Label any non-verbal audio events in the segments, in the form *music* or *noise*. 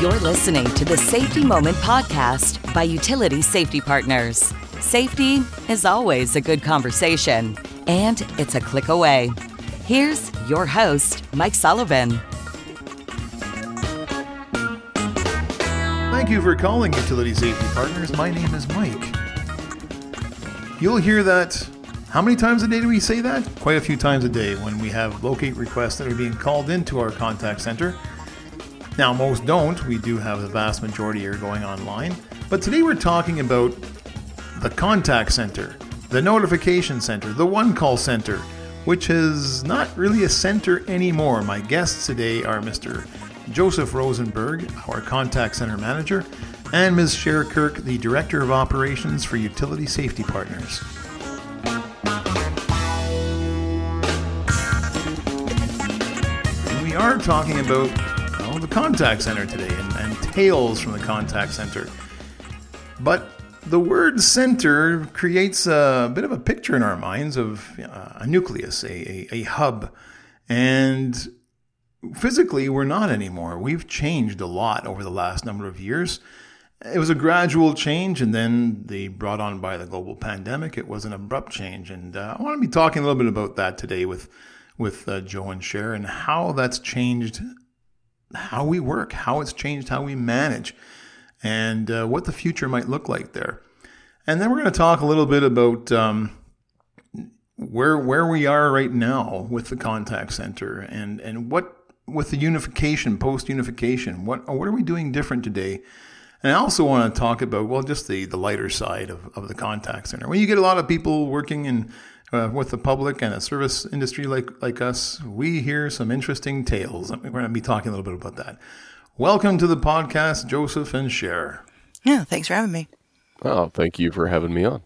You're listening to the Safety Moment podcast by Utility Safety Partners. Safety is always a good conversation, and it's a click away. Here's your host, Mike Sullivan. Thank you for calling Utility Safety Partners. My name is Mike. You'll hear that. How many times a day do we say that? Quite a few times a day when we have locate requests that are being called into our contact center. Now, most don't. We do have the vast majority are going online. But today we're talking about the contact center, the notification center, the one call center, which is not really a center anymore. My guests today are Mr. Josef Rosenberg, our contact center manager, and Ms. Sher Kirk, the director of operations for Utility Safety Partners. We are talking about contact center today and, and tales from the contact center. But the word center creates a bit of a picture in our minds of uh, a nucleus, a, a, a hub. And physically, we're not anymore. We've changed a lot over the last number of years. It was a gradual change, and then the brought on by the global pandemic, it was an abrupt change. And uh, I want to be talking a little bit about that today with with uh, Joe and Sher and how that's changed how we work, how it's changed how we manage, and uh, what the future might look like there. And then we're going to talk a little bit about um, where where we are right now with the contact center and and what with the unification post unification what what are we doing different today and I also want to talk about well just the the lighter side of, of the contact center when you get a lot of people working in uh, with the public and a service industry like like us we hear some interesting tales. We're going to be talking a little bit about that. Welcome to the podcast Josef and Sher. Yeah thanks for having me. Well thank you for having me on.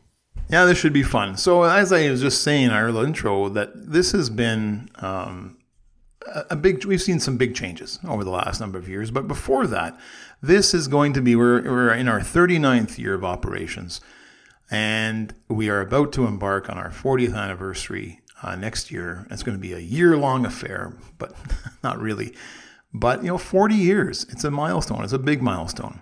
Yeah, this should be fun. So, as I was just saying in our intro, that this has been um, a big. We've seen some big changes over the last number of years, but before that, this is going to be we're, we're in our 39th year of operations, and we are about to embark on our 40th anniversary uh, next year. It's going to be a year long affair, but *laughs* not really. But you know, 40 years. It's a milestone. It's a big milestone,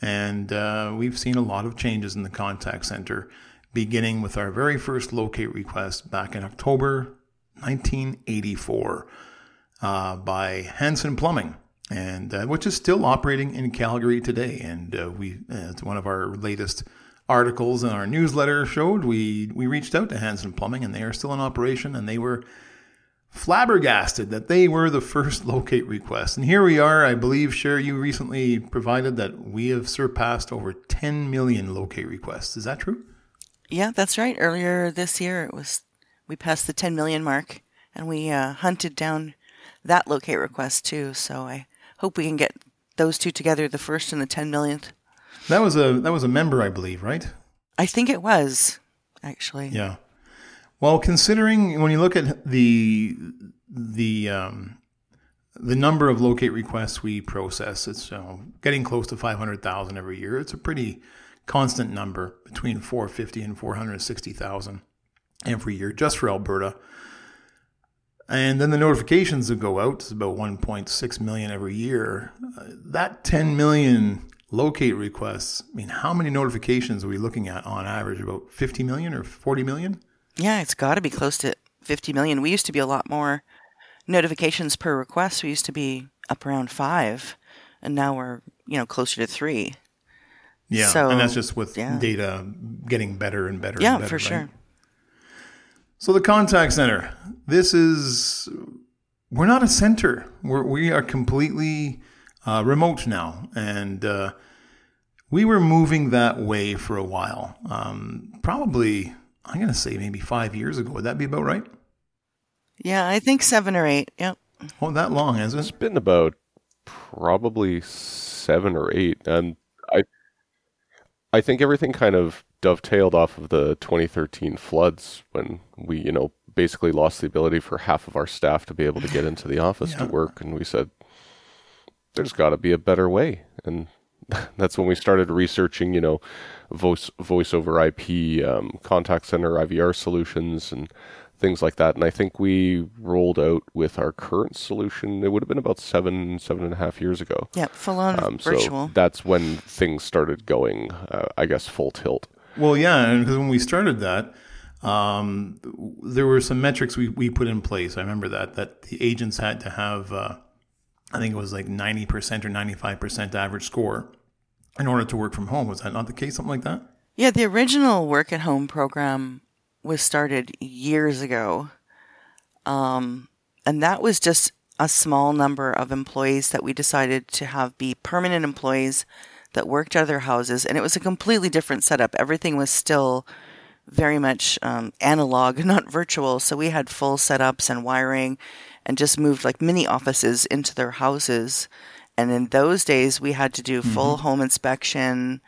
and uh, we've seen a lot of changes in the contact center beginning with our very first locate request back in October 1984 uh, by Hanson Plumbing, and uh, which is still operating in Calgary today. And uh, we, uh, it's one of our latest articles in our newsletter showed we we reached out to Hanson Plumbing, and they are still in operation, and they were flabbergasted that they were the *laughs* first locate request. And here we are. I believe, Sher, you recently provided that we have surpassed over 10 million locate requests. Is that true? Yeah, that's right. Earlier this year, it was we passed the 10 million mark, and we uh, hunted down that locate request too. So I hope we can get those two together, the first and the 10 millionth. That was a that was a member, I believe, right? I think it was actually. Yeah. Well, considering when you look at the the um, the number of locate requests we process, it's you know, getting close to 500,000 every year. It's a pretty constant number between 450 and 460,000 every year just for Alberta. And then the notifications that go out is about 1.6 million every year. Uh, that 10 million locate requests, I mean, how many notifications are we looking at on average? About 50 million or 40 million? Yeah, it's got to be close to 50 million. We used to be a lot more notifications per request. We used to be up around five, and now we're, you know, closer to three. Yeah, So, and that's just with yeah. data getting better and better. Yeah, and better, for right? sure. So the contact center. This is we're not a center. We're, we are completely uh, remote now, and uh, we were moving that way for a while. Um, probably, I'm going to say maybe five years ago. Would that be about right? Yeah, I think seven or eight. Yep. Oh, that long, has It's it? been about probably seven or eight, and I, I think everything kind of dovetailed off of the 2013 floods when we, you know, basically lost the ability for half of our staff to be able to get into the office to work, and we said, "There's got to be a better way," and that's when we started researching, you know, voice voice over IP, um, contact center IVR solutions, and things like that. And I think we rolled out with our current solution. It would have been about seven, seven and a half years ago. Yeah, full on um, virtual. So that's when things started going, uh, I guess, full tilt. Well, yeah, because when we started that, um, there were some metrics we, we put in place. I remember that that the agents had to have, uh, I think it was like ninety percent or ninety five percent average score in order to work from home. Was that not the case? Something like that? Yeah, the original work at home program was started years ago. Um, and that was just a small number of employees that we decided to have be permanent employees that worked out of their houses. And it was a completely different setup. Everything was still very much um, analog, *laughs* not virtual. So we had full setups and wiring and just moved like mini offices into their houses. And in those days, we had to do full mm-hmm. home inspection,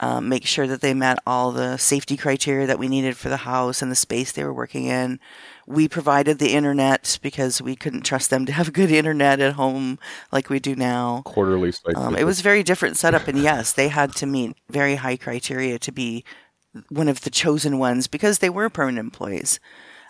um, make sure that they met all the safety criteria that we needed for the house and the space they were working in. We provided the internet because we couldn't trust them to have good internet at home like we do now. Quarterly um, It was very different setup, and yes, they had to meet very high criteria to be one of the chosen ones because they were permanent employees,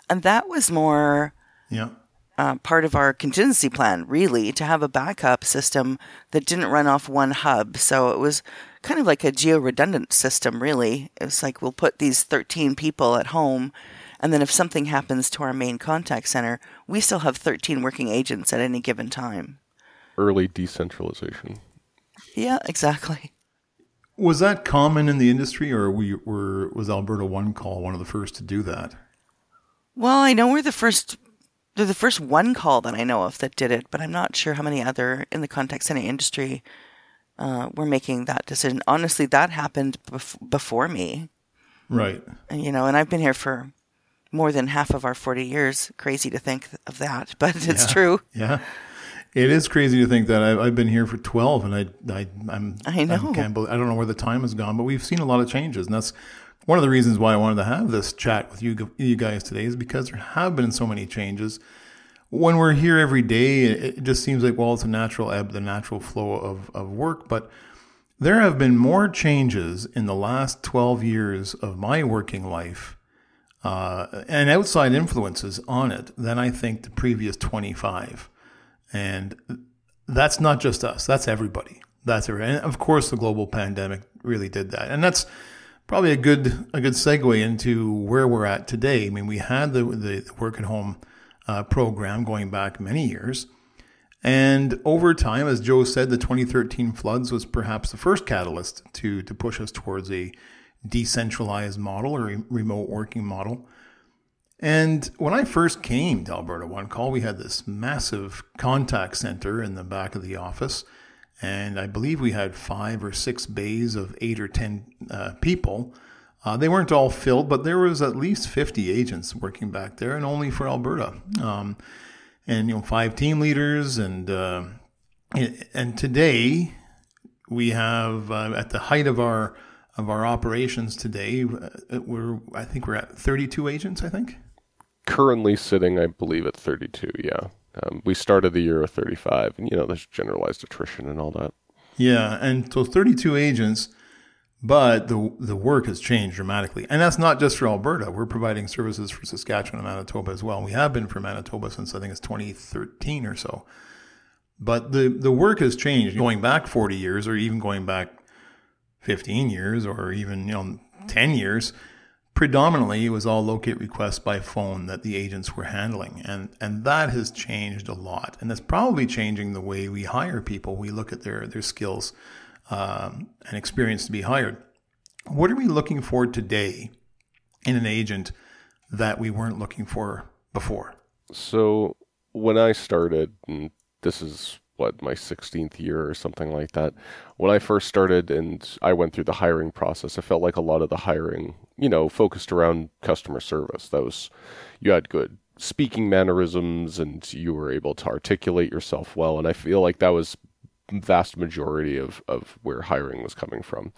and that was more. Yeah. Uh, part of our contingency plan, really, to have a backup system that didn't run off one hub. So it was kind of like a geo redundant system, really. It's like we'll put these 13 people at home, and then if something happens to our main contact center, we still have 13 working agents at any given time. Early decentralization. Yeah, exactly. Was that common in the industry, or we were was Alberta One Call one of the first to do that? Well, I know we're the first. They're the first one call that I know of that did it, but I'm not sure how many other in the contact center industry uh, were making that decision. Honestly, that happened bef- before me. Right. And, you know, and I've been here for more than half of our 40 years. Crazy to think of that, *laughs* but it's yeah. true. Yeah. It is crazy to think that I've, I've been here for 12 and I, I, I'm, I know. I, can't believe, I don't know where the time has gone, but we've seen a lot of changes. And that's one of the reasons why I wanted to have this chat with you, you guys today is because there have been so many changes when we're here every day, it just seems like, well, it's a natural ebb, the natural flow of, of work. But there have been more changes in the last 12 years of my working life uh, and outside influences on it than I think the previous 25. And that's not just us, that's everybody. That's everybody. And of course, the global pandemic really did that. And that's probably a good a good segue into where we're at today. I mean, we had the, the work at home uh, program going back many years. And over time, as Joe said, the 2013 floods was perhaps the first catalyst to, to push us towards a decentralized model or a remote working model. And when I first came to Alberta One Call, we had this massive contact center in the back of the office. And I believe we had five or six bays of eight or 10 uh, people uh, they weren't all filled, but there was at least 50 agents working back there, and only for Alberta. Um, and you know, five team leaders, and uh, and today we have uh, at the height of our of our operations today, uh, we're I think we're at 32 agents. I think currently sitting, I believe, at 32. Yeah, um, we started the year with 35, and you know, there's generalized attrition and all that. Yeah, and so 32 agents but the the work has changed dramatically, and that's not just for Alberta. We're providing services for Saskatchewan and Manitoba as well. We have been for Manitoba since I think it's 2013 or so. But the the work has changed, going back 40 years, or even going back 15 years, or even you know 10 years. Predominantly, it was all locate requests by phone that the agents were handling, and and that has changed a lot, and that's probably changing the way we hire people. We look at their their skills um, and experience to be hired. What are we looking for today in an agent that we weren't looking for before? So when I started, and this is what my 16th year or something like that. When I first started and I went through the hiring process, I felt like a lot of the hiring, you know, focused around customer service. That was you had good speaking mannerisms and you were able to articulate yourself well and I feel like that was vast majority of, of where hiring was coming from.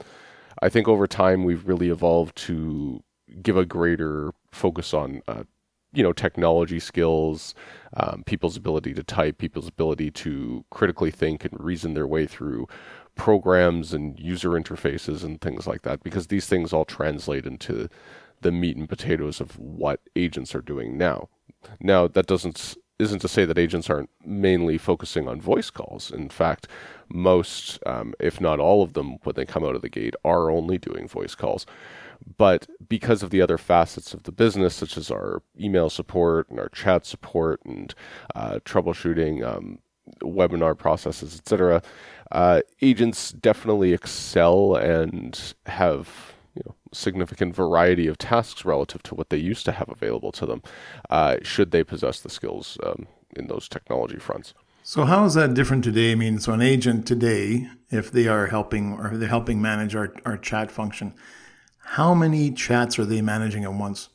I think over time we've really evolved to give a greater focus on uh, you know technology skills, um, people's ability to type, people's ability to critically think and reason their way through programs and user interfaces and things like that, because these things all translate into the meat and potatoes of what agents are doing now. Now, that doesn't isn't to say that agents aren't mainly focusing on voice calls. In fact, most, um, if not all of them, when they come out of the gate, are only doing voice calls. But because of the other facets of the business, such as our email support and our chat support and uh, troubleshooting, um, webinar processes, etc., uh, agents definitely excel and have you know, significant variety of tasks relative to what they used to have available to them, uh, should they possess the skills um, in those technology fronts. So how is that different today? I mean, so an agent today, if they are helping or they're helping manage our, our chat function, how many chats are they managing at once?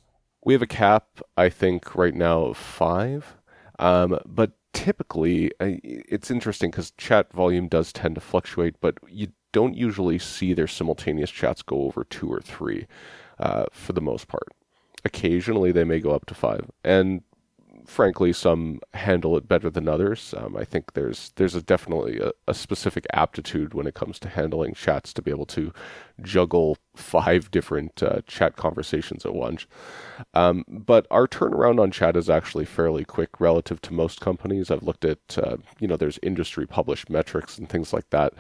We have a cap, I think, right now of five. Um, but typically, it's interesting because chat volume does tend to fluctuate, but you don't usually see their simultaneous chats go over two or three uh, for the most part. Occasionally, they may go up to five. And frankly, some handle it better than others. Um, I think there's there's a definitely a, a, specific aptitude when it comes to handling chats to be able to juggle five different uh, chat conversations at once. Um, but our turnaround on chat is actually fairly quick relative to most companies. I've looked at uh, you know there's industry published metrics and things like that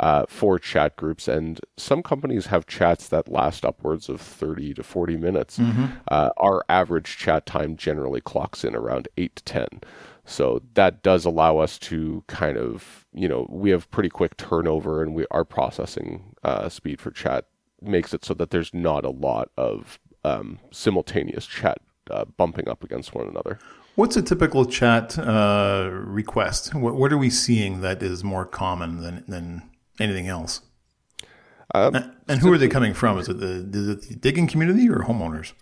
uh, for chat groups. And some companies have chats that last upwards of 30 to 40 minutes. Mm-hmm. Uh, our average chat time generally clocks in around 8 to 10. So that does allow us to kind of, you know, we have pretty quick turnover and we our processing uh, speed for chat makes it so that there's not a lot of um, simultaneous chat uh, bumping up against one another. What's a typical chat uh, request? What, what, are we seeing that is more common than, than anything else. Um, and, and who are they coming from? Is it the, is it the digging community or homeowners?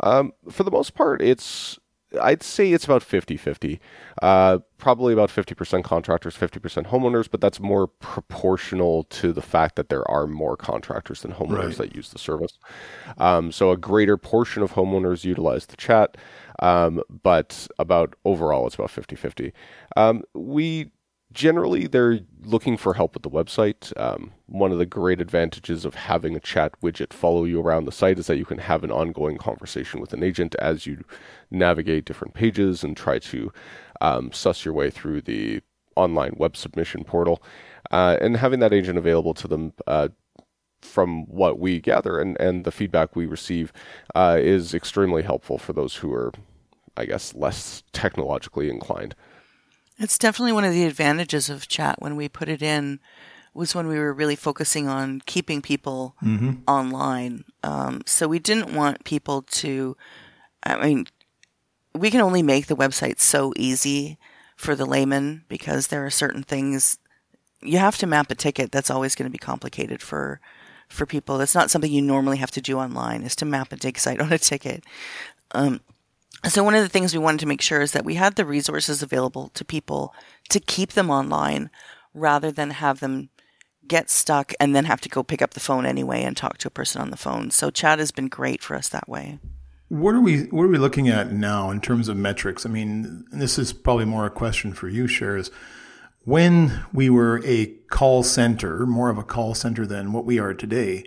Um, for the most part, it's I'd say it's about 50 50. Uh, probably about 50% contractors, 50% homeowners, but that's more proportional to the fact that there are more contractors than homeowners right. that use the service. Um, so a greater portion of homeowners utilize the chat, um, but about overall, it's about 50 50. Um, we generally they're looking for help with the website. Um, one of the great advantages of having a chat widget follow you around the site is that you can have an ongoing conversation with an agent as you navigate different pages and try to um, suss your way through the online web submission portal. Uh, and having that agent available to them uh, from what we gather and, and the feedback we receive uh, is extremely helpful for those who are, I guess, less technologically inclined. It's definitely one of the advantages of chat when we put it in was when we were really focusing on keeping people mm-hmm. online. Um, so we didn't want people to, I mean, we can only make the website so easy for the layman because there are certain things you have to map a ticket. That's always going to be complicated for for people. That's not something you normally have to do online. Is to map a dig site *laughs* on a ticket. Um, so one of the things we wanted to make sure is that we had the resources available to people to keep them online rather than have them get stuck and then have to go pick up the phone anyway and talk to a person on the phone. So chat has been great for us that way. What are we what are we looking at now in terms of metrics? I mean, this is probably more a question for you, Shares. When we were a call center, more of a call center than what we are today,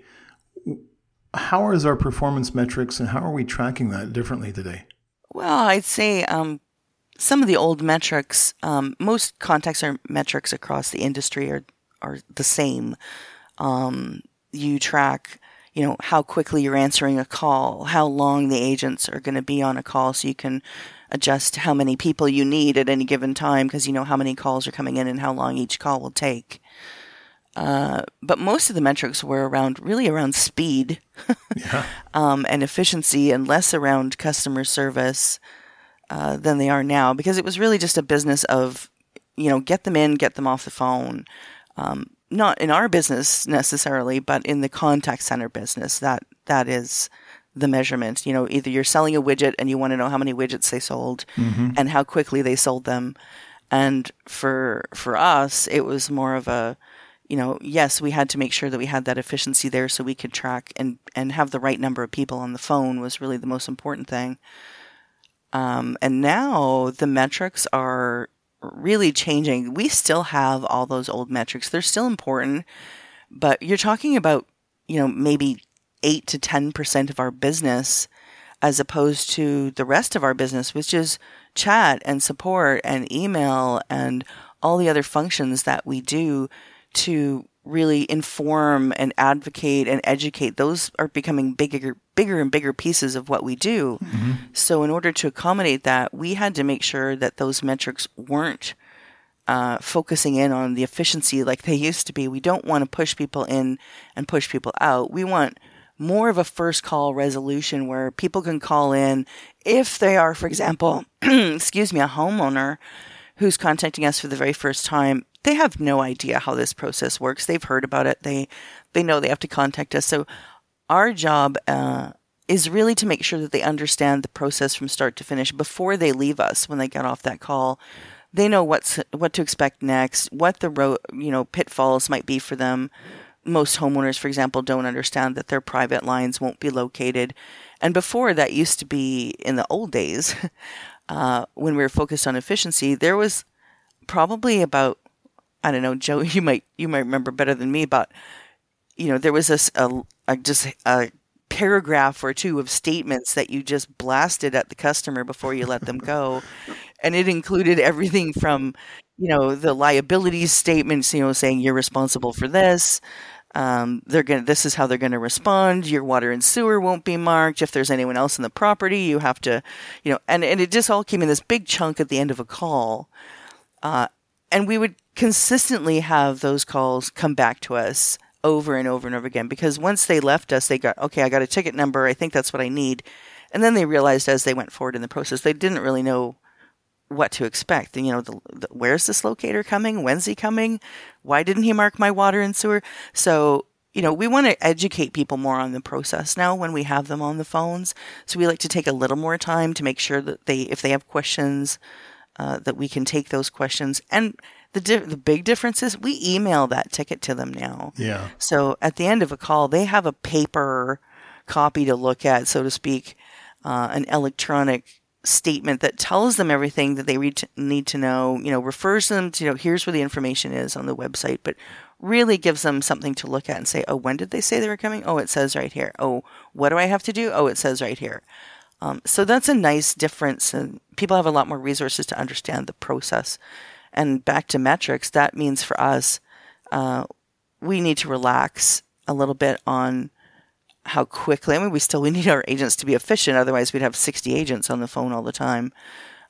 how is our performance metrics and how are we tracking that differently today? Well, I'd say um, some of the old metrics, um, most contact center metrics across the industry are are the same. Um, you track, you know, how quickly you're answering a call, how long the agents are going to be on a call, so you can adjust how many people you need at any given time because you know how many calls are coming in and how long each call will take. Uh, but most of the metrics were around really around speed *laughs* yeah. um, and efficiency and less around customer service uh, than they are now because it was really just a business of you know get them in get them off the phone um, not in our business necessarily but in the contact center business that that is the measurement you know either you're selling a widget and you want to know how many widgets they sold mm-hmm. and how quickly they sold them and for for us it was more of a you know, yes, we had to make sure that we had that efficiency there so we could track and, and have the right number of people on the phone was really the most important thing. Um, and now the metrics are really changing. We still have all those old metrics. They're still important, but you're talking about, you know, maybe 8 to 10% of our business as opposed to the rest of our business, which is chat and support and email and all the other functions that we do to really inform and advocate and educate those are becoming bigger bigger and bigger pieces of what we do mm-hmm. so in order to accommodate that we had to make sure that those metrics weren't uh, focusing in on the efficiency like they used to be we don't want to push people in and push people out we want more of a first call resolution where people can call in if they are, for example, *clears throat* excuse me, a homeowner who's contacting us for the very first time. They have no idea how this process works. They've heard about it. They they know they have to contact us. So our job uh, is really to make sure that they understand the process from start to finish before they leave us. When they get off that call, they know what's what to expect next, what the road you know pitfalls might be for them most homeowners, for example, don't understand that their private lines won't be located. And before that used to be in the old days, *laughs* uh, when we were focused on efficiency, there was probably about, I don't know, Joe, you might, you might remember better than me, but, you know, there was this, a, a just a paragraph or two of statements that you just blasted at the customer before you let them go. and it included everything from, you know, the liabilities statements, you know, saying you're responsible for this, um, they're going this is how they're going to respond. Your water and sewer won't be marked. If there's anyone else in the property, you have to, you know, and, and it just all came in this big chunk at the end of a call. Uh, and we would consistently have those calls come back to us over and over and over again because once they left us, they got, okay, I got a ticket number. I think that's what I need. And then they realized as they went forward in the process, they didn't really know what to expect. You know, the, the, where's this locator coming? When's he coming? Why didn't he mark my water and sewer? So, you know, we want to educate people more on the process now when we have them on the phones. So we like to take a little more time to make sure that they, if they have questions, uh, that we can take those questions. And the di- the big difference is we email that ticket to them now. Yeah. So at the end of a call, they have a paper copy to look at, so to speak, uh, an electronic statement that tells them everything that they need to know, you know, refers them to, you know, here's where the information is on the website, but really gives them something to look at and say, oh, when did they say they were coming? Oh, it says right here. Oh, what do I have to do? Oh, it says right here. Um, so that's a nice difference. And people have a lot more resources to understand the process. And back to metrics, that means for us, uh, we need to relax a little bit on how quickly. I mean, we still we need our agents to be efficient. Otherwise, we'd have sixty agents on the phone all the time.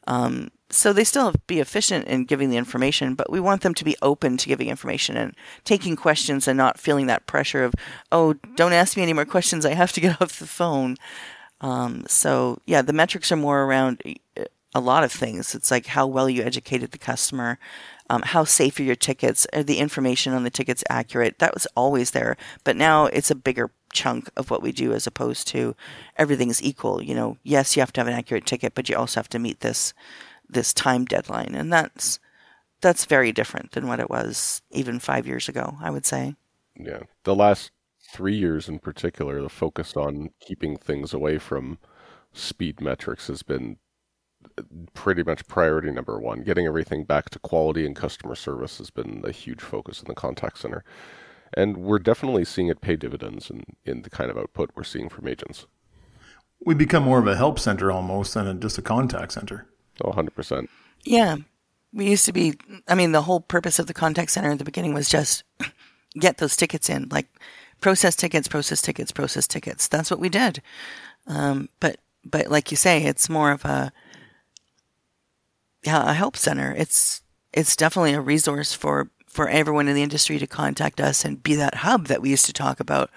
Um, so they still be efficient in giving the information, but we want them to be open to giving information and taking questions and not feeling that pressure of, oh, don't ask me any more questions. I have to get *laughs* off the phone. Um, so yeah, the metrics are more around uh, a lot of things. It's like how well you educated the customer, um, how safe are your tickets, are the information on the tickets accurate? That was always there, but now it's a bigger chunk of what we do as opposed to everything's equal. You know, yes, you have to have an accurate ticket, but you also have to meet this this time deadline, and that's that's very different than what it was even five years ago. I would say. Yeah, the last three years in particular, the focus on keeping things away from speed metrics has been uh, pretty much priority number one. Getting everything back to quality and customer service has been a huge focus in the contact center. And we're definitely seeing it pay dividends in, in the kind of output we're seeing from agents. We become more of a help center almost than a, just a contact center. Oh, 100%. Yeah. We used to be, I mean, the whole purpose of the contact center in the beginning was just get those tickets in, like process tickets, process tickets, process tickets. That's what we did. Um, but, but like you say, it's more of a, yeah, a help center. It's, it's definitely a resource for for everyone in the industry to contact us and be that hub that we used to talk about.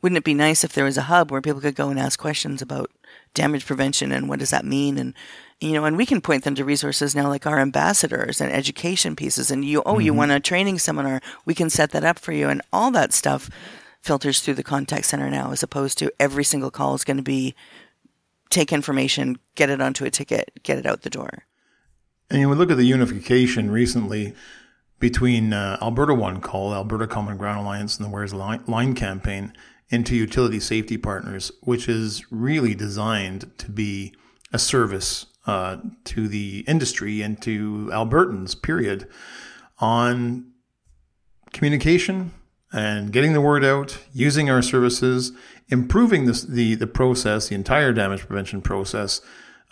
Wouldn't it be nice if there was a hub where people could go and ask questions about damage prevention and what does that mean and you know and we can point them to resources now like our ambassadors and education pieces and you oh mm-hmm. you want a training seminar we can set that up for you and all that stuff filters through the contact center now as opposed to every single call is going to be take information get it onto a ticket get it out the door. And you would look at the unification recently between uh, Alberta One Call, Alberta Common Ground Alliance, and the Where's Line, Line campaign into utility safety partners, which is really designed to be a service uh, to the industry and to Albertans, period, on communication and getting the word out, using our services, improving the the process, the entire damage prevention process,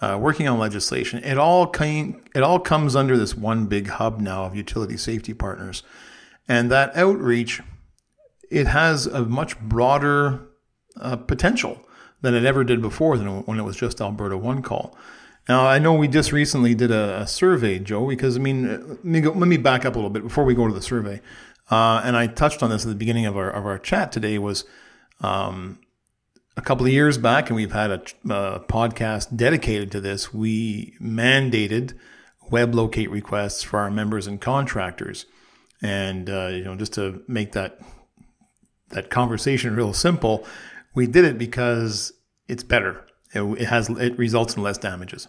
uh, working on legislation. It all came, it all comes under this one big hub now of utility safety partners, and that outreach it has a much broader uh, potential than it ever did before than when it was just Alberta One Call. Now, I know we just recently did a, a survey, Joe, because I mean, let me, go, let me back up a little bit before we go to the survey. Uh, and I touched on this at the beginning of our, of our chat today was um, a couple of years back, and we've had a, a podcast dedicated to this. We mandated web locate requests for our members and contractors. And, uh, you know, just to make that, that conversation real simple, we did it because it's better it has it results in less damages.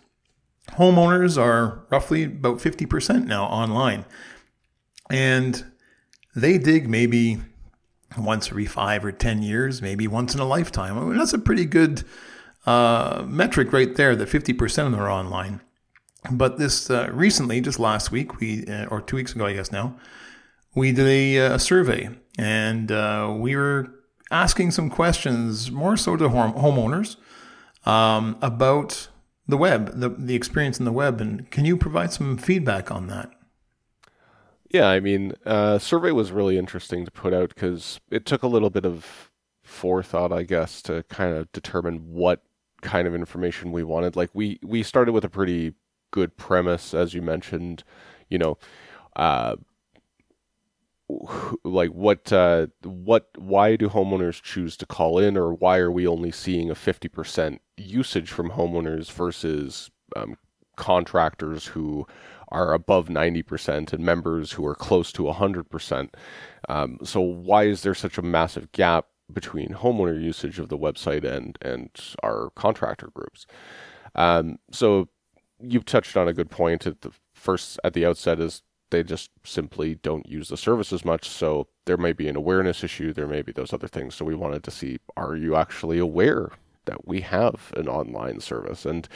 Homeowners are roughly about 50% now online. And they dig maybe once every five or 10 years, maybe once in a lifetime. I mean, that's a pretty good uh, metric right there that 50% of them are online. But this uh, recently, just last week, we uh, or two weeks ago, I guess now, we did a, uh, a survey and uh, we were asking some questions more so to home- homeowners um, about the web, the, the experience in the web. And can you provide some feedback on that? Yeah, I mean, uh, survey was really interesting to put out because it took a little bit of forethought, I guess, to kind of determine what kind of information we wanted. Like we we started with a pretty good premise, as you mentioned. You know, uh, like what uh, what why do homeowners choose to call in or why are we only seeing a 50% usage from homeowners versus um, contractors who are above 90% and members who are close to 100% um, so why is there such a massive gap between homeowner usage of the website and and our contractor groups um, so you've touched on a good point at the first at the outset is they just simply don't use the service as much. So there may be an awareness issue. There may be those other things. So we wanted to see are you actually aware that we have an online service? And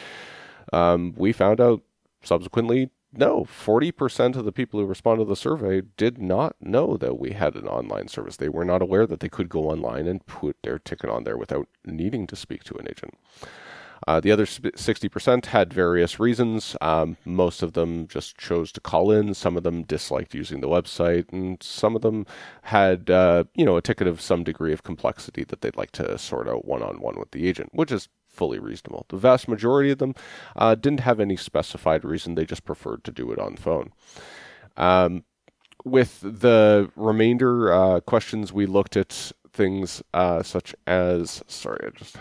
um, we found out subsequently no, 40% of the people who responded to the survey did not know that we had an online service. They were not aware that they could go online and put their ticket on there without needing to speak to an agent. Uh, the other 60% had various reasons. Um, most of them just chose to call in. Some of them disliked using the website, and some of them had, uh, you know, a ticket of some degree of complexity that they'd like to sort out one-on-one with the agent, which is fully reasonable. The vast majority of them uh, didn't have any specified reason; they just preferred to do it on phone. Um, with the remainder uh, questions, we looked at things uh, such as sorry, I'm just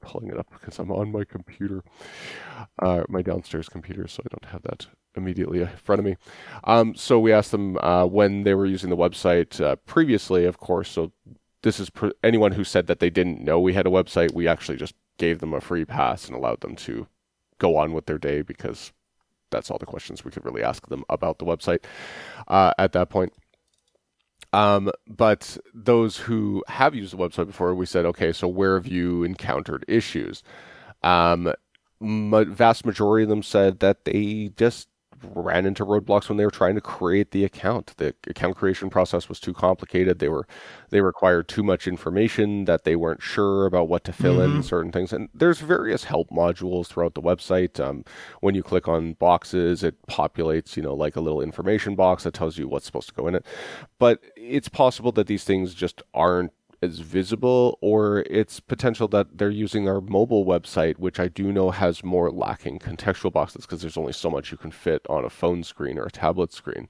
pulling it up because I'm on my computer, uh, my downstairs computer, so I don't have that immediately in front of me. Um, so we asked them uh, when they were using the website uh, previously, of course. So this is anyone who said that they didn't know we had a website. We actually just gave them a free pass and allowed them to go on with their day because that's all the questions we could really ask them about the website uh, at that point. Um, but those who have used the website before, we said, okay, so where have you encountered issues? Um, vast majority of them said that they just ran into roadblocks when they were trying to create the account. The account creation process was too complicated. They were they required too much information that they weren't sure about what to fill mm-hmm. in certain things. And there's various help modules throughout the website. Um, when you click on boxes, it populates, you know, like a little information box that tells you what's supposed to go in it. But it's possible that these things just aren't as visible or it's potential that they're using our mobile website which i do know has more lacking contextual boxes because there's only so much you can fit on a phone screen or a tablet screen.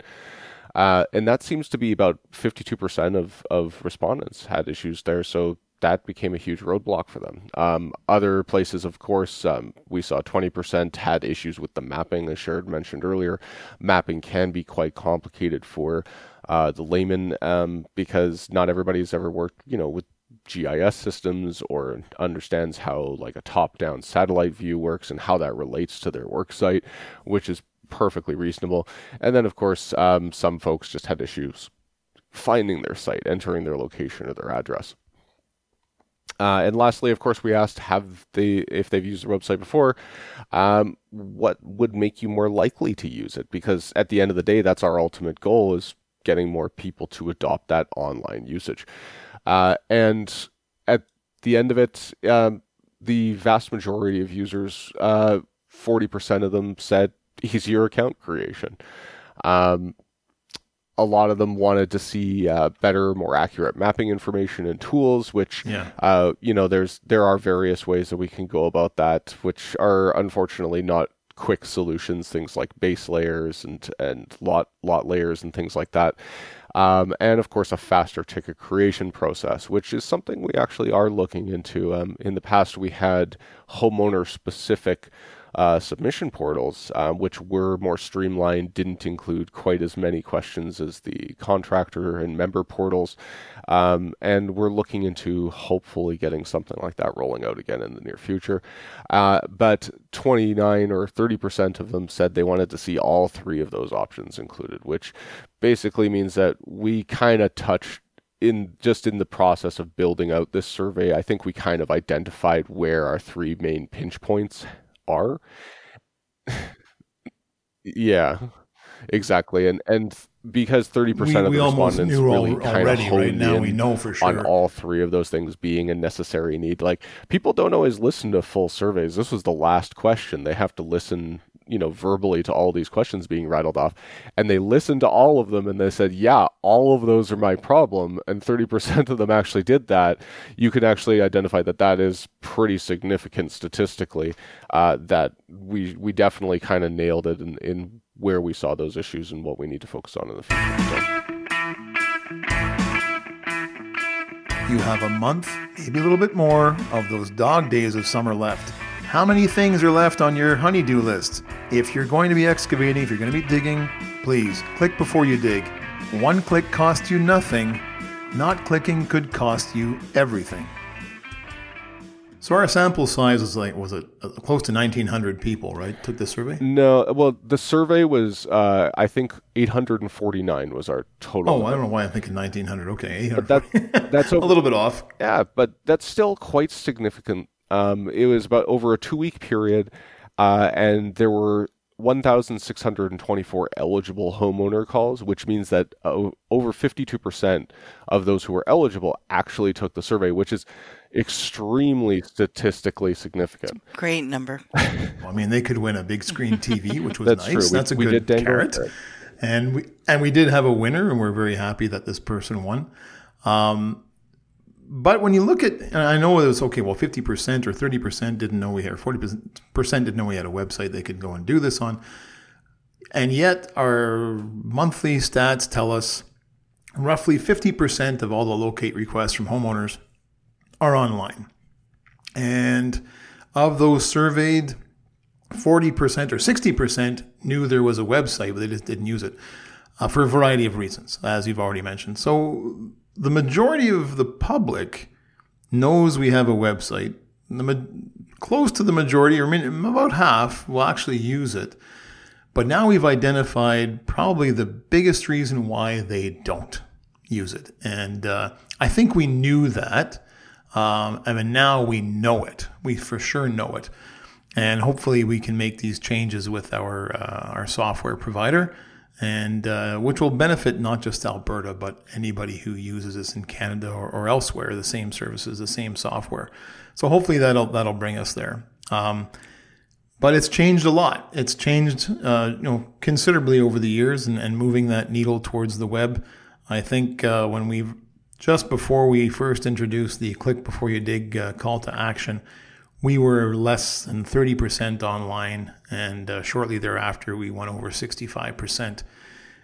Uh, and that seems to be about 52% of, of respondents had issues there. So that became a huge roadblock for them. Um, other places, of course, um, we saw 20% had issues with the mapping, as Sharon mentioned earlier. Mapping can be quite complicated for uh, the layman um, because not everybody's ever worked, you know, with GIS systems or understands how like a top-down satellite view works and how that relates to their work site, which is perfectly reasonable. And then, of course, um, some folks just had issues finding their site, entering their location or their address. Uh, and lastly, of course, we asked have they if they've used the website before, um, what would make you more likely to use it? Because at the end of the day, that's our ultimate goal: is getting more people to adopt that online usage. Uh, and at the end of it, um, the vast majority of users, uh, 40% of them said easier account creation. Um, a lot of them wanted to see uh, better, more accurate mapping information and tools. Which, yeah. uh, you know, there's there are various ways that we can go about that, which are unfortunately not quick solutions. Things like base layers and and lot lot layers and things like that. Um, and of course, a faster ticket creation process, which is something we actually are looking into. Um, in the past, we had homeowner specific uh, submission portals, uh, which were more streamlined, didn't include quite as many questions as the contractor and member portals. Um, and we're looking into hopefully getting something like that rolling out again in the near future. Uh, but 29 or 30% of them said they wanted to see all three of those options included, which basically means that we kind of touched in just in the process of building out this survey, I think we kind of identified where our three main pinch points are. yeah, exactly, and and because thirty percent of the respondents really kind of honed right now, we know for sure on all three of those things being a necessary need. Like people don't always listen to full surveys. This was the last question; they have to listen you know verbally to all these questions being rattled off and they listened to all of them and they said yeah all of those are my problem and 30% of them actually did that you can actually identify that that is pretty significant statistically uh, that we we definitely kind of nailed it in, in where we saw those issues and what we need to focus on in the future so. You have a month, maybe a little bit more, of those dog days of summer left. How many things are left on your honeydew list? If you're going to be excavating, if you're going to be digging, please click before you dig. One click costs you nothing. Not clicking could cost you everything. So our sample size was like was it uh, close to 1900 people, right? Took the survey? No, well, the survey was uh, I think 849 was our total. Oh, number. I don't know why I'm thinking 1900. Okay, but that, that's *laughs* a little bit off. Yeah, but that's still quite significant um, it was about over a two week period, uh, and there were 1,624 eligible homeowner calls, which means that uh, over 52% of those who were eligible actually took the survey, which is extremely statistically significant. Great number. *laughs* well, I mean, they could win a big screen *laughs* TV, which was That's nice. True. That's we, a good carrot. And we and we did have a winner, and we're very happy that this person won. Um, but when you look at, I know it was okay, well, 50% or 30% didn't know we had, 40% didn't know we had a website they could go and do this on. And yet our monthly stats tell us roughly 50% of all the locate requests from homeowners are online. And of those surveyed, 40% or 60% knew there was a website, but they just didn't use it uh, for a variety of reasons, as you've already mentioned. So the majority of the public knows we have a website. The, close to the majority, or about half, will actually use it. But now we've identified probably the biggest reason why they don't use it. And uh, I think we knew that. Um, I mean, now we know it. We for sure know it. And hopefully we can make these changes with our, uh, our software provider and uh, which will benefit not just Alberta, but anybody who uses this in Canada or, or, elsewhere, the same services, the same software. So hopefully that'll that'll bring us there. Um, but it's changed a lot. It's changed, uh, you know, considerably over the years, and, and, moving that needle towards the web. I think uh, when we just before we first introduced the click before you dig uh, call to action, we were less than 30% online, and uh, shortly thereafter, we went over 65%.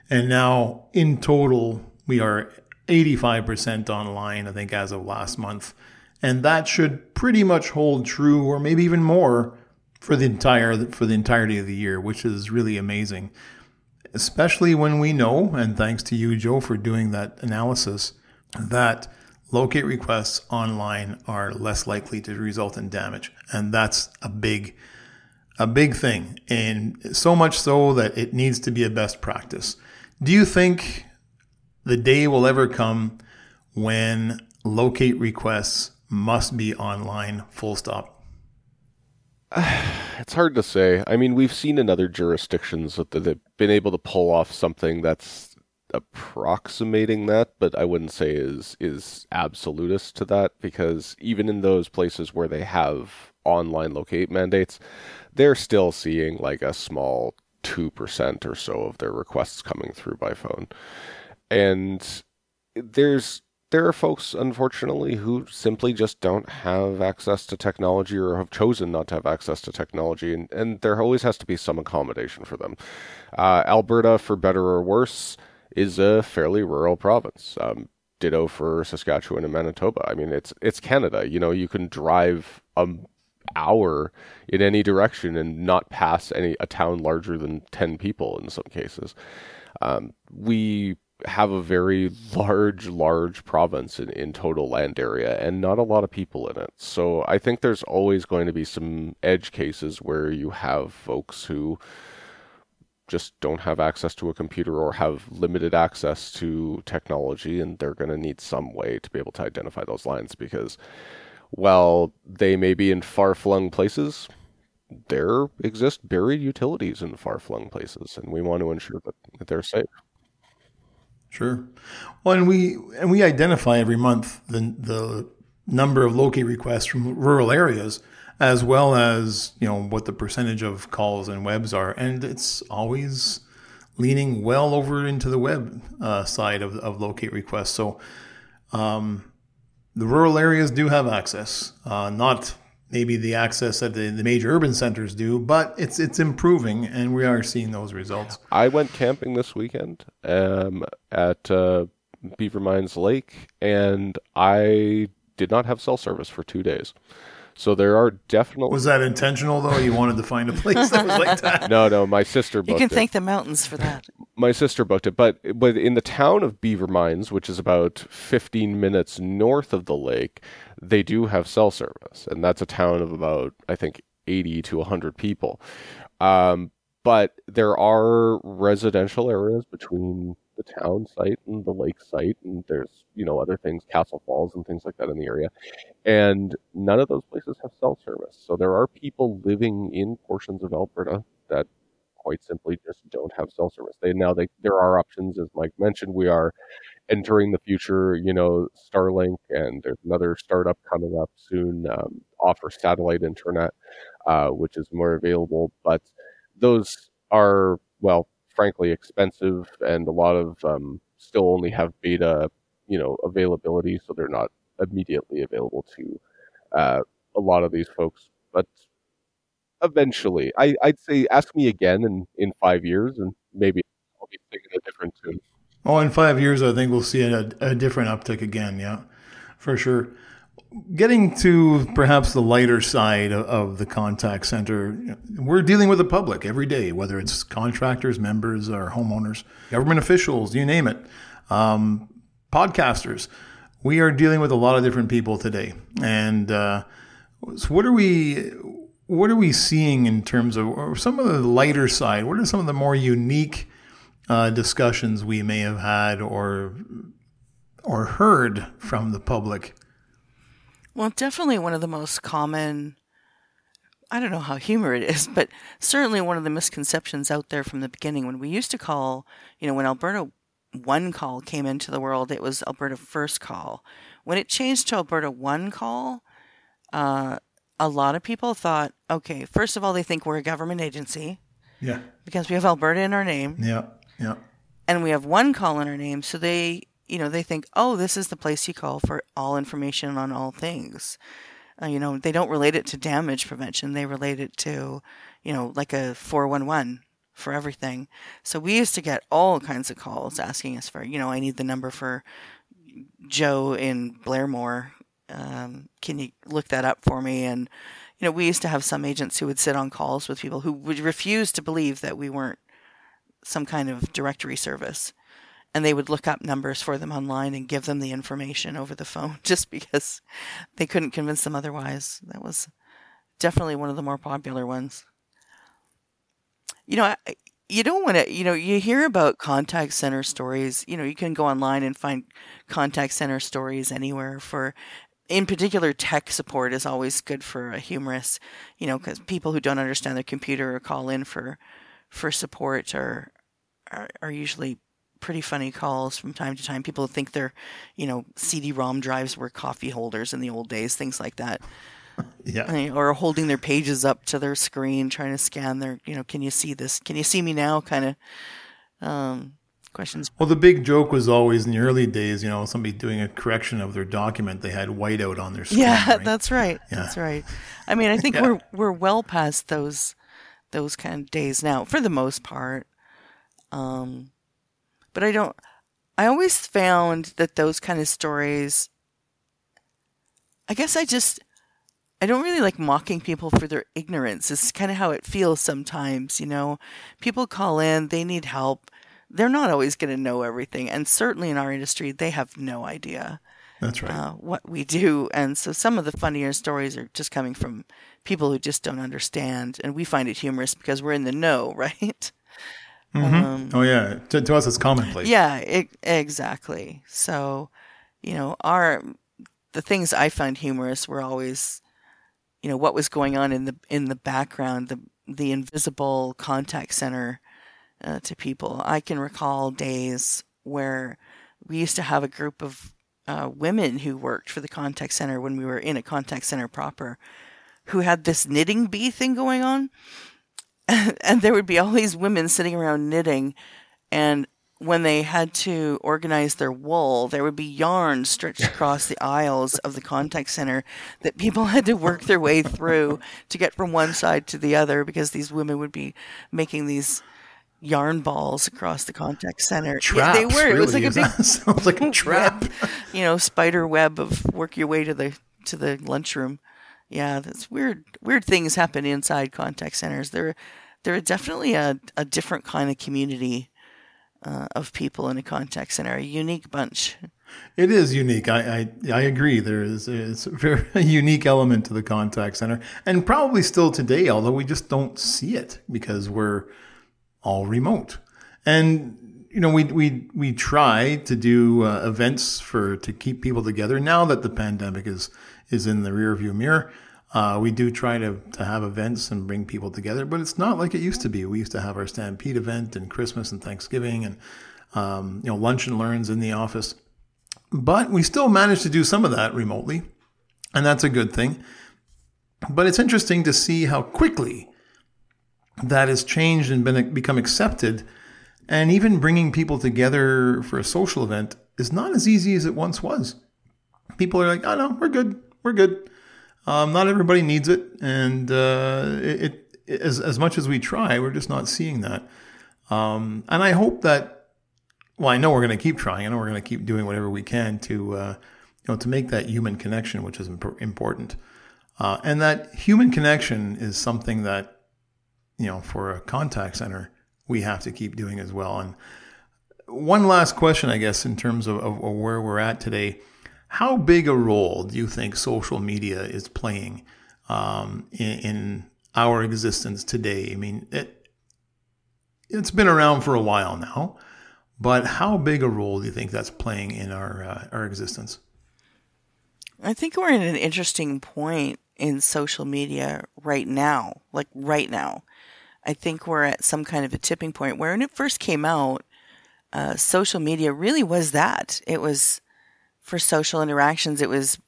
And now, in total, we are 85% online, I think, as of last month. And that should pretty much hold true, or maybe even more, for the entire for the entirety of the year, which is really amazing. Especially when we know, and thanks to you, Joe, for doing that analysis, that locate requests online are less likely to result in damage. And that's a big, a big thing. And so much so that it needs to be a best practice. Do you think the day will ever come when locate requests must be online full stop? *sighs* It's hard to say. I mean, we've seen in other jurisdictions that they've been able to pull off something that's approximating that, but I wouldn't say is is absolutist to that because even in those places where they have online locate mandates, they're still seeing like a small 2% or so of their requests coming through by phone. And there's there are folks unfortunately who simply just don't have access to technology or have chosen not to have access to technology and, and there always has to be some accommodation for them. Uh, Alberta, for better or worse, is a fairly rural province. Um, ditto for Saskatchewan and Manitoba. I mean, it's it's Canada. You know, you can drive a hour in any direction and not pass any a town larger than 10 people in some cases. Um, we have a very *laughs* large, large province in, in total land area and not a lot of people in it. So I think there's always going to be some edge cases where you have folks who just don't have access to a computer or have limited access to technology and they're going to need some way to be able to identify those lines because while they may be in far flung places, there exist buried utilities in far flung places, and we want to ensure that, they're safe. Sure. Well, and we and we identify every month the the number of locate requests from rural areas, as well as you know what the percentage of calls and webs are, and it's always leaning well over into the web uh, side of, of locate requests. So, um, the rural areas do have access, uh, not maybe the access that the, the major urban centers do, but it's it's improving, and we are seeing those results. I went camping this weekend um, at uh, Beaver Mines Lake, and I did not have cell service for two days. So there are definitely. Was that intentional though? You wanted to find a place that was like that? *laughs* No, no. My sister. Booked it. you can it. thank the mountains for that. My sister booked it, but but in the town of Beaver Mines, which is about 15 minutes north of the lake, they do have cell service, and that's a town of about I think 80 to 100 people. Um, but there are residential areas between the town site and the lake site, and there's you know other things, Castle Falls and things like that in the area, and none of those places have cell service. So there are people living in portions of Alberta that quite simply just don't have cell service. They now they there are options, as Mike mentioned. We are entering the future. You know, Starlink, and there's another startup coming up soon, um, offer satellite internet, uh, which is more available. But those are well frankly expensive, and a lot of um, still only have beta, you know, availability, so they're not immediately available to uh, a lot of these folks. But eventually, I, I'd say ask me again in, in five years, and maybe I'll be thinking a different tune. Oh, in five years, I think we'll see a, a different uptick again. Yeah, for sure getting to perhaps the lighter side of the contact center, we're dealing with the public every day, whether it's contractors, members, or homeowners, government officials, you name it, um, podcasters. We are dealing with a lot of different people today, and uh, so what are we? What are we seeing in terms of some of the lighter side? What are some of the more unique uh, discussions we may have had or or heard from the public well, definitely one of the most common, I don't know how humor it is, but certainly one of the misconceptions out there from the beginning when we used to call, you know, when Alberta One Call came into the world, it was Alberta First Call. When it changed to Alberta One Call, uh, a lot of people thought, okay, first of all, they think we're a government agency. Yeah. Because we have Alberta in our name. Yeah. Yeah. And we have one call in our name. So they you know, they think, oh, this is the place you call for all information on all things. Uh, you know, they don't relate it to damage prevention. They relate it to, you know, like a 411 for everything. So we used to get all kinds of calls asking us for, you know, I need the number for Joe in Blairmore. Um, can you look that up for me? And, you know, we used to have some agents who would sit on calls with people who would refuse to believe that we weren't some kind of directory service and they would look up numbers for them online and give them the information over the phone *laughs* just because they couldn't convince them otherwise. That was definitely one of the more popular ones. You know, you don't want to, you know, you hear about contact center stories. You know, you can go online and find contact center stories anywhere for, in particular, tech support is always good for a humorous, you know, because people who don't understand their computer or call in for, for support are, are, are usually pretty funny calls from time to time. People think their, you know, CD-ROM drives were coffee holders in the old days, things like that. *laughs* Yeah. Or holding their pages up to their screen, trying to scan their, you know, can you see this? Can you see me now? Kind of um, questions. Well, the big joke was always in the early days, you know, somebody doing a correction of their document, they had whiteout on their screen. Yeah, right? *laughs* that's right. Yeah. That's right. I mean, I think Yeah. we're we're well past those those kind of days now, for the most part. Um, but I don't. I always found that those kind of stories. I guess I just. I don't really like mocking people for their ignorance. It's kind of how it feels sometimes, you know. People call in, they need help. They're not always going to know everything, and certainly in our industry, they have no idea That's right. uh, what we do. And so some of the funnier stories are just coming from people who just don't understand. And we find it humorous because we're in the know, *laughs* right? Um, oh, yeah. To, to us, it's commonplace. yeah, e exactly. So, you know, our the things I find humorous were always, you know, what was going on in the in the background, the the invisible contact center uh, to people. I can recall days where we used to have a group of uh, women who worked for the contact center when we were in a contact center proper, who had this knitting bee thing going on, *laughs* and there would be all these women sitting around knitting, and when they had to organize their wool, there would be yarn stretched across the aisles of the contact center that people *laughs* had to work their way through to get from one side to the other because these women would be making these yarn balls across the contact center. Traps, yeah, they were. it was like a big *laughs* Sounds like a trap. web, you know, spider web of work your way to the to the lunchroom. Yeah, that's weird. Weird things happen inside contact centers. They're they're definitely a, a different kind of community uh, of people in a contact center, a unique bunch. It is unique. I, I, I agree. There is it's a very *laughs* unique element to the contact center, and probably still today, although we just don't see it because we're all remote. And you know, we we we try to do uh, events for to keep people together. Now that the pandemic is is in the rearview mirror, uh, we do try to to have events and bring people together. But it's not like it used to be. We used to have our Stampede event and Christmas and Thanksgiving, and um, you know, lunch and learns in the office. But we still manage to do some of that remotely, and that's a good thing. But it's interesting to see how quickly that has changed and been become accepted, and even bringing people together for a social event is not as easy as it once was. People are like, "Oh no, we're good, we're good." Um, not everybody needs it, and uh, it, it as as much as we try, we're just not seeing that. Um, and I hope that well, I know we're going to keep trying. I know we're going to keep doing whatever we can to, uh, you know, to make that human connection, which is imp- important. Uh, and that human connection is something that, you know, for a contact center, we have to keep doing as well. And one last question, I guess, in terms of, of, of where we're at today, how big a role do you think social media is playing um, in, in our existence today? I mean, it, it's been around for a while now. But how big a role do you think that's playing in our uh, our existence? I think we're in an interesting point in social media right now, like right now. I think we're at some kind of a tipping point where when it first came out, uh, social media really was that. It was for social interactions. It was,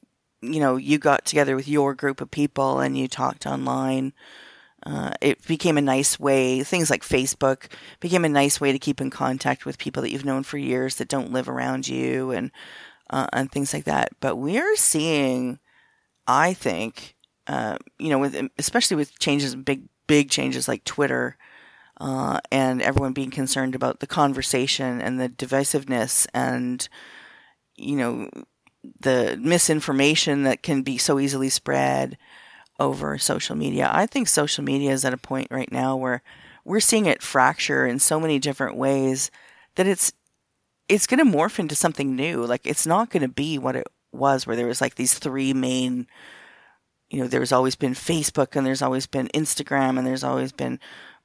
you know, you got together with your group of people and you talked online. Uh, it became a nice way. Things like Facebook became a nice way to keep in contact with people that you've known for years that don't live around you, and uh, and things like that. But we are seeing, I think, uh, you know, with especially with changes, big big changes like Twitter, uh, and everyone being concerned about the conversation and the divisiveness and you know the misinformation that can be so easily spread over social media. I think social media is at a point right now where we're seeing it fracture in so many different ways that it's it's going to morph into something new. Like it's not going to be what it was where there was like these three main you know, there's always been Facebook and there's always been Instagram and there's always been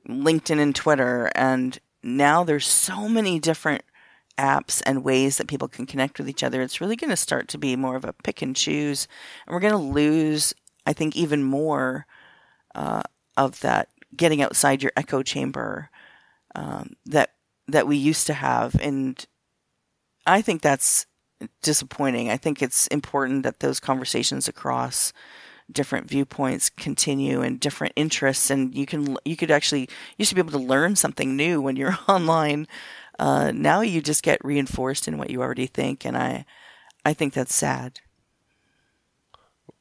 LinkedIn and Twitter and now there's so many different apps and ways that people can connect with each other. It's really going to start to be more of a pick and choose and we're going to lose I think even more uh, of that getting outside your echo chamber um, that that we used to have. And I think that's disappointing. I think it's important that those conversations across different viewpoints continue and different interests and you can you could actually used to be able to learn something new when you're *laughs* online uh, now you just get reinforced in what you already think and i i think that's sad.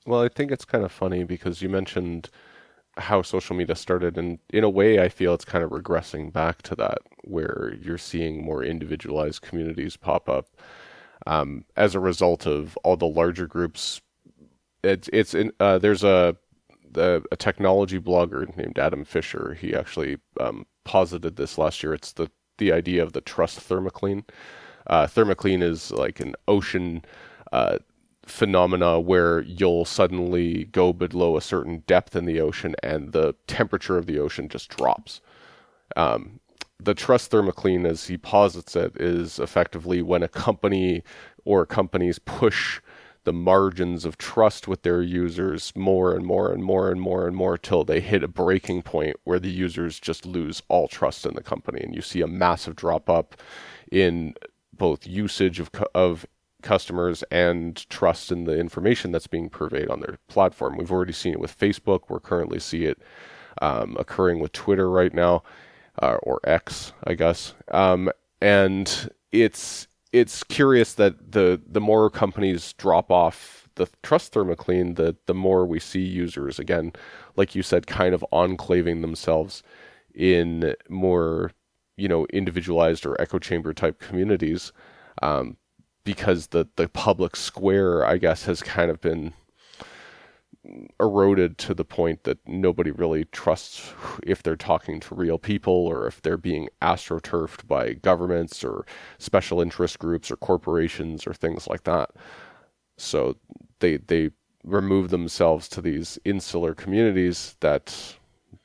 Well i think it's kind of funny because you mentioned how social media started and in a way i feel it's kind of regressing back to that where you're seeing more individualized communities pop up um, as a result of all the larger groups. It's it's in, uh, there's a, a, a technology blogger named Adam Fisher. He actually um, posited this last year. It's the the idea of the trust thermocline uh, thermocline is like an ocean uh, phenomena where you'll suddenly go below a certain depth in the ocean and the temperature of the ocean just drops. Um, the trust thermocline, as he posits it, is effectively when a company or companies push the margins of trust with their users more and more and more and more and more till they hit a breaking point where the users just lose all trust in the company and you see a massive drop up in both usage of of customers and trust in the information that's being purveyed on their platform. We've already seen it with Facebook. We're currently see it um, occurring with Twitter right now, uh, or X, I guess. Um, and it's it's curious that the the more companies drop off the trust thermocline, the the more we see users again, like you said, kind of enclaving themselves in more you know individualized or echo chamber type communities. Um, because the the public square, I guess, has kind of been eroded to the point that nobody really trusts if they're talking to real people or if they're being astroturfed by governments or special interest groups or corporations or things like that. So they they remove themselves to these insular communities that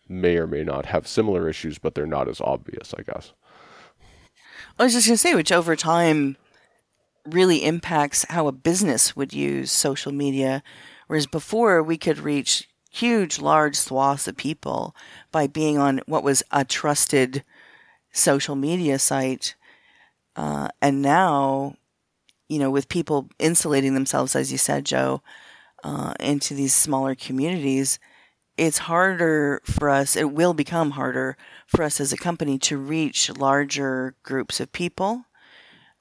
may or may not have similar issues, but they're not as obvious, I guess. I was just going to say, which over time really impacts how a business would use social media. Whereas before, we could reach huge, large swaths of people by being on what was a trusted social media site. Uh, and now, you know, with people insulating themselves, as you said, Joe, uh, into these smaller communities, it's harder for us, it will become harder for us as a company to reach larger groups of people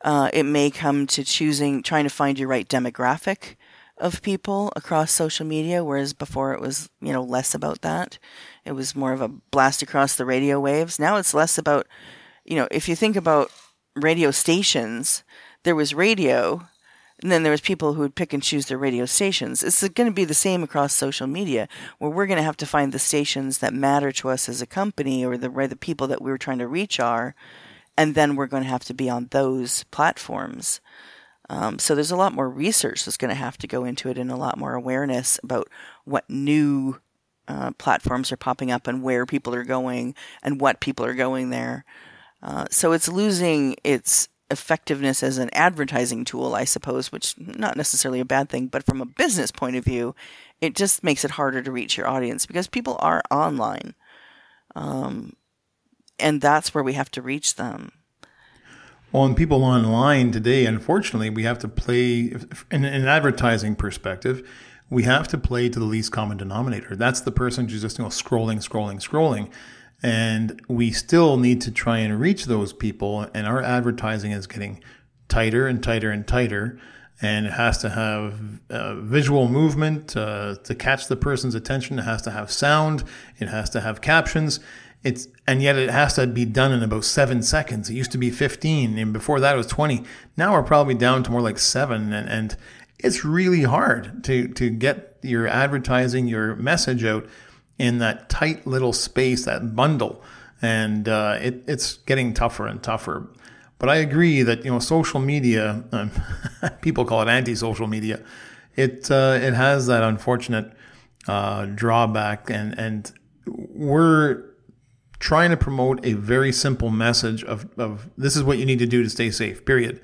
uh, it may come to choosing, trying to find your right demographic of people across social media, whereas before it was, you know, less about that. It was more of a blast across the radio waves. Now it's less about, you know, if you think about radio stations, there was radio, and then there was people who would pick and choose their radio stations. It's going to be the same across social media, where we're going to have to find the stations that matter to us as a company or the where the people that we are trying to reach are, and then we're going to have to be on those platforms. Um, so there's a lot more research that's going to have to go into it and a lot more awareness about what new uh, platforms are popping up and where people are going and what people are going there. Uh, so it's losing its effectiveness as an advertising tool, I suppose, which not necessarily a bad thing, but from a business point of view, it just makes it harder to reach your audience because people are online. Um, and that's where we have to reach them. Well, people online today, unfortunately, we have to play in, in an advertising perspective. We have to play to the least common denominator. That's the person who's just you know scrolling, scrolling, scrolling, and we still need to try and reach those people. And our advertising is getting tighter and tighter and tighter and it has to have uh, visual movement uh, to catch the person's attention. It has to have sound. It has to have captions. It's and yet it has to be done in about seven seconds. It used to be 15, and before that it was 20. Now we're probably down to more like seven, and, and it's really hard to to get your advertising, your message out in that tight little space, that bundle, and uh, it, it's getting tougher and tougher. But I agree that you know social media, um, *laughs* people call it anti-social media. It uh, it has that unfortunate uh, drawback, and and we're trying to promote a very simple message of, of this is what you need to do to stay safe, period.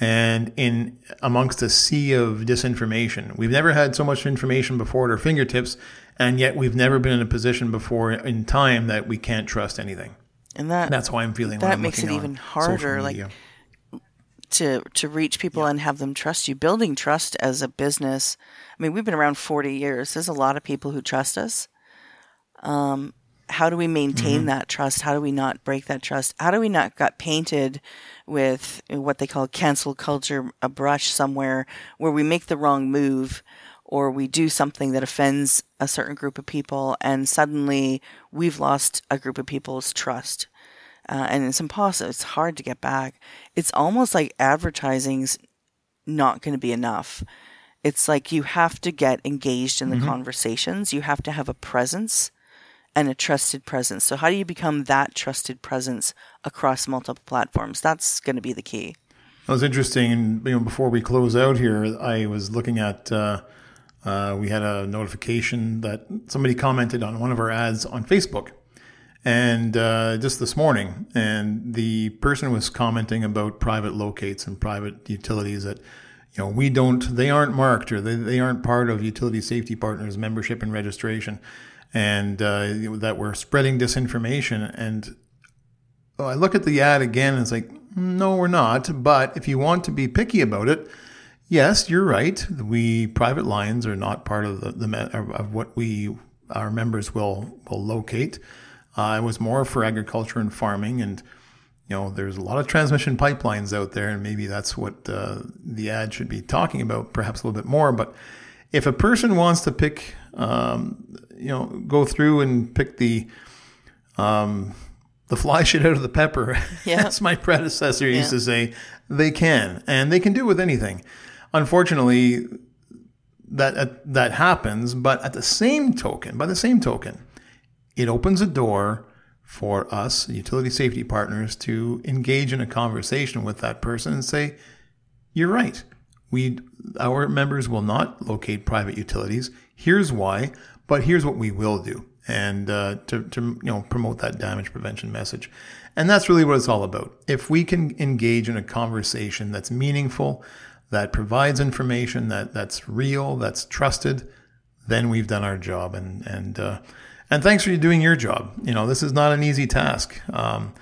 And in amongst a sea of disinformation, we've never had so much information before at our fingertips, and yet we've never been in a position before in time that we can't trust anything. And that That's why I'm feeling that I'm makes it even harder, like, to to reach people and have them trust you. Building trust as a business. I mean, we've been around 40 years. There's a lot of people who trust us. Um, how do we maintain that trust? How do we not break that trust? How do we not get painted with what they call cancel culture, a brush somewhere where we make the wrong move or we do something that offends a certain group of people and suddenly we've lost a group of people's trust uh, and it's impossible. It's hard to get back. It's almost like advertising's not going to be enough. It's like you have to get engaged in the conversations. You have to have a presence and a trusted presence. So how do you become that trusted presence across multiple platforms? That's going to be the key. That was interesting. And you know, before we close out here, I was looking at. Uh, uh, we had a notification that somebody commented on one of our ads on Facebook, and uh, just this morning, and the person was commenting about private locates and private utilities that. You know, we don't, they aren't marked or they, they aren't part of Utility Safety Partners membership and registration, and uh, that we're spreading disinformation. And Oh, I look at the ad again and it's like, no, we're not. But if you want to be picky about it, yes, you're right. We private lines are not part of the, the of what we our members will will locate. Uh, it was more for agriculture and farming, and you know, there's a lot of transmission pipelines out there, and maybe that's what uh, the ad should be talking about, perhaps a little bit more. But if a person wants to pick, um, you know, go through and pick the um, the fly *laughs* shit out of the pepper. Yeah. *laughs* As my predecessor used Yeah. to say, they can, and they can do with anything. Unfortunately, that uh, that happens, but at the same token, by the same token, it opens a door for us, utility safety partners, to engage in a conversation with that person and say, "You're right. We our members will not locate private utilities. Here's why, but here's what we will do." And uh, to, to you know promote that damage prevention message, and that's really what it's all about. If we can engage in a conversation that's meaningful, that provides information that that's real, that's trusted, then we've done our job. And and uh, and thanks for you doing your job. You know this is not an easy task. Um,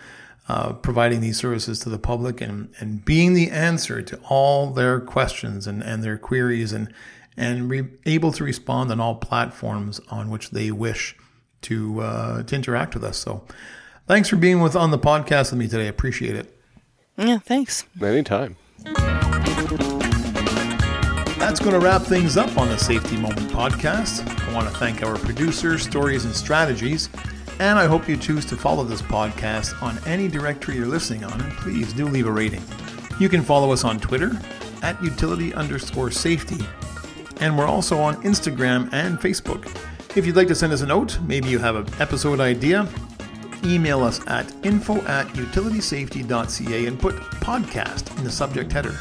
uh, providing these services to the public and, and being the answer to all their questions and, and their queries and and re- able to respond on all platforms on which they wish to uh, to interact with us. So, thanks for being with on the podcast with me today. I appreciate it. Yeah, thanks. Anytime. That's going to wrap things up on the Safety Moment podcast. I want to thank our producers, Stories and Strategies, and I hope you choose to follow this podcast on any directory you're listening on, and please do leave a rating. You can follow us on Twitter at utility underscore safety, and we're also on Instagram and Facebook. If you'd like to send us a note, maybe you have an episode idea, email us at info at utilitysafety.ca and put podcast in the subject header.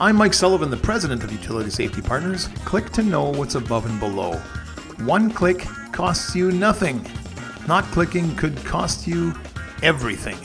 I'm Mike Sullivan, the president of Utility Safety Partners. Click to know what's above and below. One click costs you nothing. Not clicking could cost you everything.